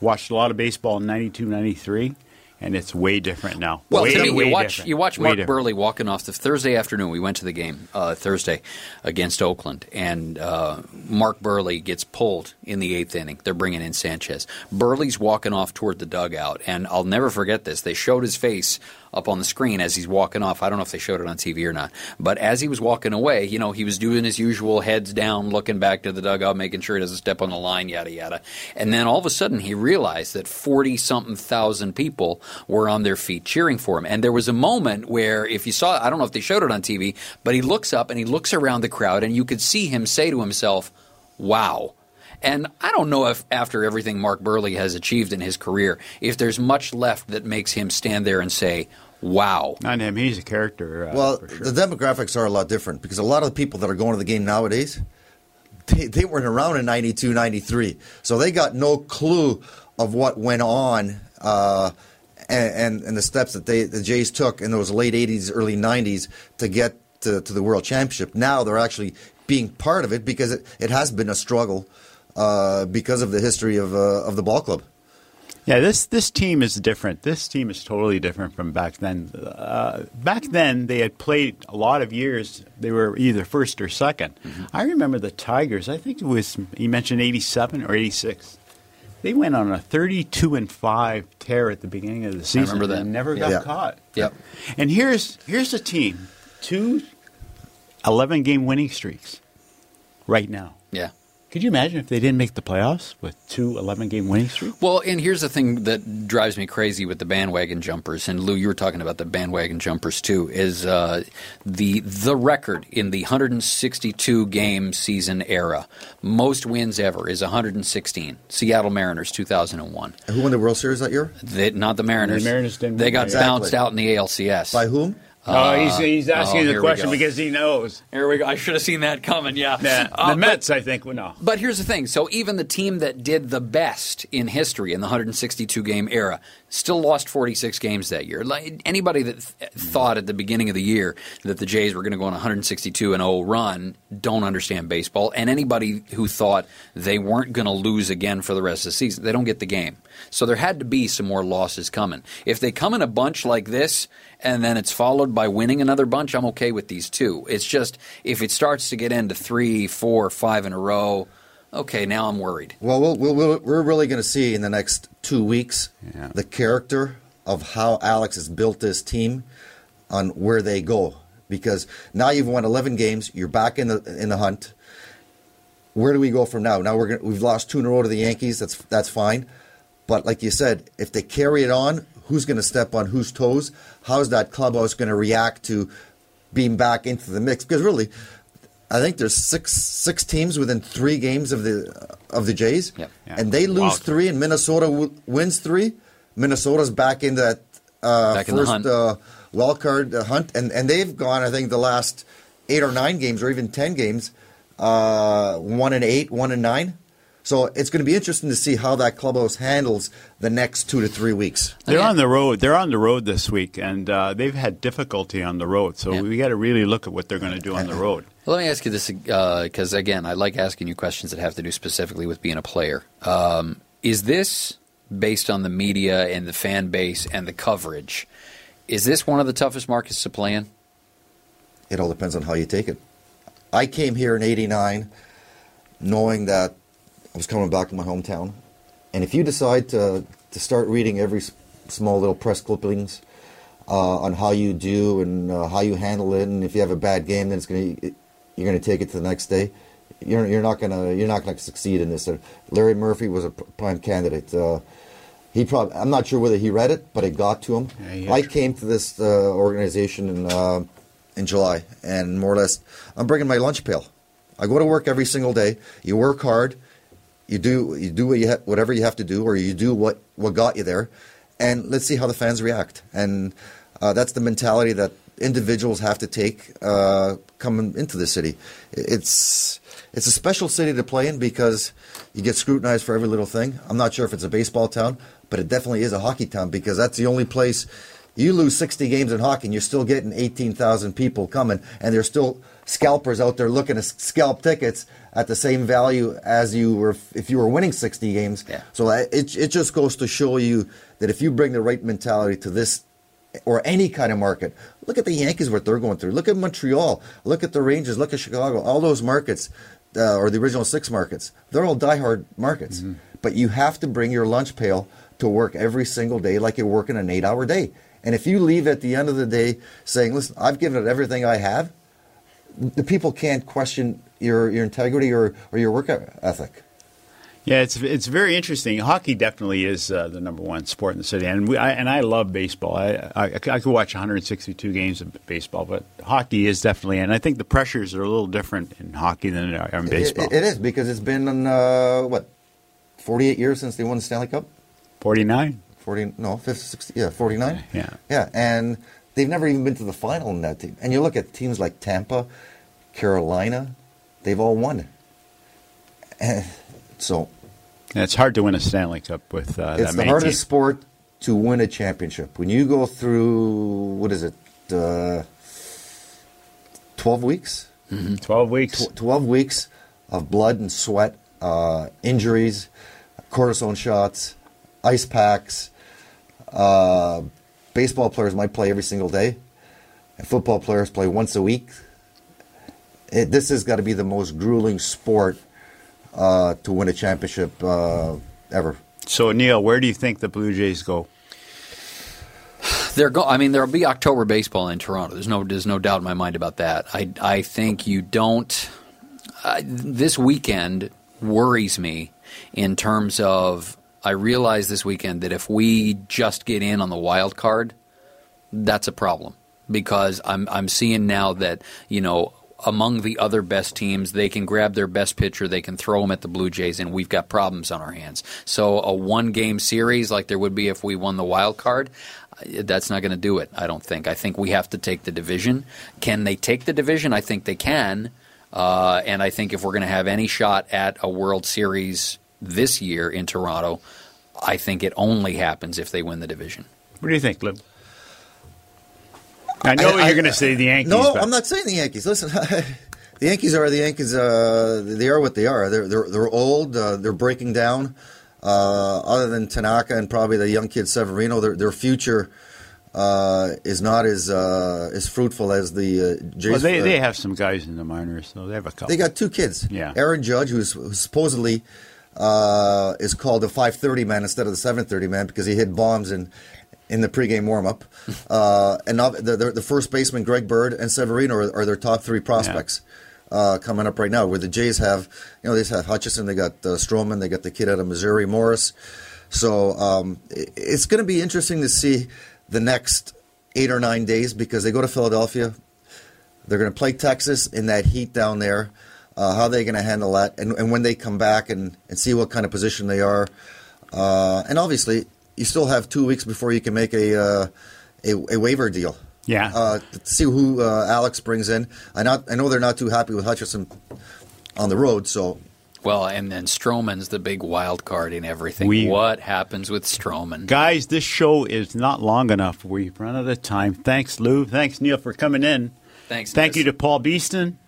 watched a lot of baseball in 92, 93, and it's way different now. Well, way, to me, you watch different. you watch Mark. Buehrle walking off the Thursday afternoon. We went to the game uh, Thursday against Oakland, and uh, Mark Buehrle gets pulled in the eighth inning. They're bringing in Sanchez. Buehrle's walking off toward the dugout, and I'll never forget this. They showed his face up on the screen as he's walking off. I don't know if they showed it on TV or not, but as he was walking away, you know, he was doing his usual heads down, looking back to the dugout, making sure he doesn't step on the line, yada yada. And then all of a sudden, he realized that forty something thousand people were on their feet cheering for him. And there was a moment where, if you saw, I don't know if they showed it on TV, but he looks up and he looks around the crowd, and you could see him say to himself, "Wow." And I don't know if after everything Mark Buehrle has achieved in his career, if there's much left that makes him stand there and say, "Wow." Not him. He's a character. Uh, well, for sure. the demographics are a lot different because a lot of the people that are going to the game nowadays, they, they weren't around in 92, 93. So they got no clue of what went on uh, and, and, and the steps that they the Jays took in those late 80s, early 90s to get to, to the World Championship. Now they're actually being part of it because it, it has been a struggle uh, because of the history of, uh, of the ball club. Yeah, this this team is different. This team is totally different from back then. Uh, back then, they had played a lot of years. They were either first or 2nd Mm-hmm. I remember the Tigers. I think it was he mentioned eighty seven or eighty six. They went on a thirty two and five tear at the beginning of the season. I remember that. and never got Yeah. caught. Yep. And here's here's a team two 11 game winning streaks right now. Yeah. Could you imagine if they didn't make the playoffs with two 11 game winning streaks? Well, and here's the thing that drives me crazy with the bandwagon jumpers, and Lou, you were talking about the bandwagon jumpers too. Is uh, the the record in the 162 game season era, most wins ever is 116. Seattle Mariners, 2001. Who won the World Series that year? They, not the Mariners. The Mariners didn't They got Exactly. bounced out in the ALCS By whom? Oh, he's, he's asking oh, the question because he knows. Here we go. I should have seen that coming. Yeah, Yeah, Uh, the but- Mets, I think, well, no. But here's the thing. So even the team that did the best in history in the 162 game era still lost 46 games that year. Like anybody that th- thought at the beginning of the year that the Jays were going to go on a 162 and 0 run don't understand baseball. And anybody who thought they weren't going to lose again for the rest of the season, they don't get the game. So there had to be some more losses coming. If they come in a bunch like this and then it's followed by winning another bunch, I'm okay with these two. It's just if it starts to get into three, four, five in a row, okay, now I'm worried. Well, we'll, we'll, we'll we're really going to see in the next two weeks the character of how Alex has built this team on where they go. Because now you've won 11 games, you're back in the in the hunt. Where do we go from now? Now we're gonna, we've lost two in a row to the Yankees. That's that's fine, but like you said, if they carry it on, who's going to step on whose toes? How's that clubhouse going to react to being back into the mix? Because really, I think there's six six teams within three games of the of the Jays, and they lose Wow. three, and Minnesota w- wins three. Minnesota's back in that uh, Back in the first hunt. uh, wild card uh, hunt, and and they've gone. I think the last eight or nine games, or even ten games, uh, one and eight, one and nine. So it's going to be interesting to see how that clubhouse handles the next two to three weeks. They're on the road. They're on the road this week, and uh, they've had difficulty on the road. So we got to really look at what they're going to do on the road. Well, let me ask you this because, again, I like asking you questions that have to do specifically with being a player. Um, is this based on the media and the fan base and the coverage? Is this one of the toughest markets to play in? It all depends on how you take it. I came here in '89 knowing that I was coming back to my hometown, and if you decide to to start reading every small little press clippings uh, on how you do and uh, how you handle it, and if you have a bad game, then it's to you're going to take it to the next day. You're, you're not going to you're not to succeed in this. Uh, Larry Murphy was a prime candidate. Uh, he probably I'm not sure whether he read it, but it got to him. he I came to this uh, organization in uh, in July, and more or less, I'm bringing my lunch pail. I go to work every single day. You work hard. You do you do what you ha- whatever you have to do, or you do what what got you there, and let's see how the fans react. And uh, that's the mentality that individuals have to take uh, coming into the city. It's it's a special city to play in because you get scrutinized for every little thing. I'm not sure if it's a baseball town, but it definitely is a hockey town because that's the only place you lose 60 games in hockey and you're still getting 18,000 people coming and there's still scalpers out there looking to scalp tickets at the same value as you were if you were winning 60 games. So it, it just goes to show you that if you bring the right mentality to this or any kind of market. Look at the Yankees, what they're going through. Look at Montreal. Look at the Rangers. Look at Chicago. All those markets, uh, or the original six markets, they're all diehard markets. But you have to bring your lunch pail to work every single day like you're working an eight hour day. And if you leave at the end of the day saying, listen, I've given it everything I have, the people can't question your, your integrity or, or your work ethic. Yeah, it's it's very interesting. Hockey definitely is uh, the number one sport in the city, and we, I, and I love baseball. I, I I could watch 162 games of baseball, but hockey is definitely, and I think the pressures are a little different in hockey than they are in baseball. It, it is because it's been, uh, what, 48 years since they won the Stanley Cup? 49. 40, no, 50, 60, yeah, 49. Yeah. Yeah, and they've never even been to the final in that team. And you look at teams like Tampa, Carolina, they've all won. And so And it's hard to win a Stanley Cup with uh, it's that the hardest teams. sport to win a championship. When you go through, what is it, uh, 12 weeks? Mm-hmm. 12 weeks. Tw- 12 weeks of blood and sweat, uh, injuries, cortisone shots, ice packs. Uh, baseball players might play every single day, and football players play once a week. It, this has got to be the most grueling sport uh, to win a championship uh, ever. So Neil, where do you think the Blue Jays go? They're go- I mean, there'll be October baseball in Toronto. There's no, there's no doubt in my mind about that. I, I think you don't. Uh, this weekend worries me in terms of. I realize this weekend that if we just get in on the wild card, that's a problem because I'm I'm seeing now that you know among the other best teams they can grab their best pitcher they can throw him at the Blue Jays and we've got problems on our hands. So a one game series like there would be if we won the wild card, That's not going to do it, I don't think. I think we have to take the division. Can they take the division? I think they can. Uh, and I think if we're going to have any shot at a World Series this year in Toronto, I think it only happens if they win the division. What do you think, Lou? I know I- you're going to say the Yankees. No, but I'm not saying the Yankees. Listen, the Yankees are the Yankees. Uh, they are what they are. They're they're, they're old. Uh, they're breaking down. Uh, other than Tanaka and probably the young kid Severino, their their future uh, is not as uh, as fruitful as the uh, Jays. Well, they, uh, they have some guys in the minors, so they have a couple. They got two kids. Yeah. Aaron Judge, who's, who's supposedly uh, is called the 5:30 man instead of the 7:30 man because he hit bombs in in the pregame warm-up. Uh, and the, the, the first baseman Greg Bird and Severino are, are their top three prospects. Uh, coming up right now, where the Jays have, you know, they have Hutchison, they got uh, Stroman, they got the kid out of Missouri, Morris. So um, it- it's going to be interesting to see the next eight or nine days because they go to Philadelphia, they're going to play Texas in that heat down there. Uh, how are they going to handle that? And, and when they come back and, and see what kind of position they are. Uh, and obviously, you still have two weeks before you can make a uh, a, a waiver deal. Yeah. Uh, to see who uh, Alex brings in. I not I know they're not too happy with Hutchison on the road, so Well, and then Stroman's the big wild card in everything. We- what happens with Stroman? Guys, this show is not long enough. We've run out of time. Thanks, Lou. Thanks, Neil, for coming in. Thanks. Thank Nez. you to Paul Beeston,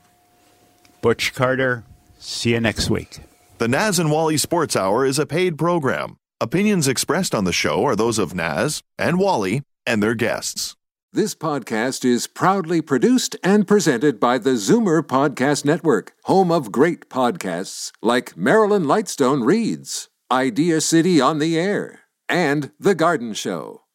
Butch Carter. See you next week. The Naz and Wally Sports Hour is a paid program. Opinions expressed on the show are those of Naz and Wally and their guests. This podcast is proudly produced and presented by the Zoomer Podcast Network, home of great podcasts like Marilyn Lightstone Reads, Idea City on the Air, and The Garden Show.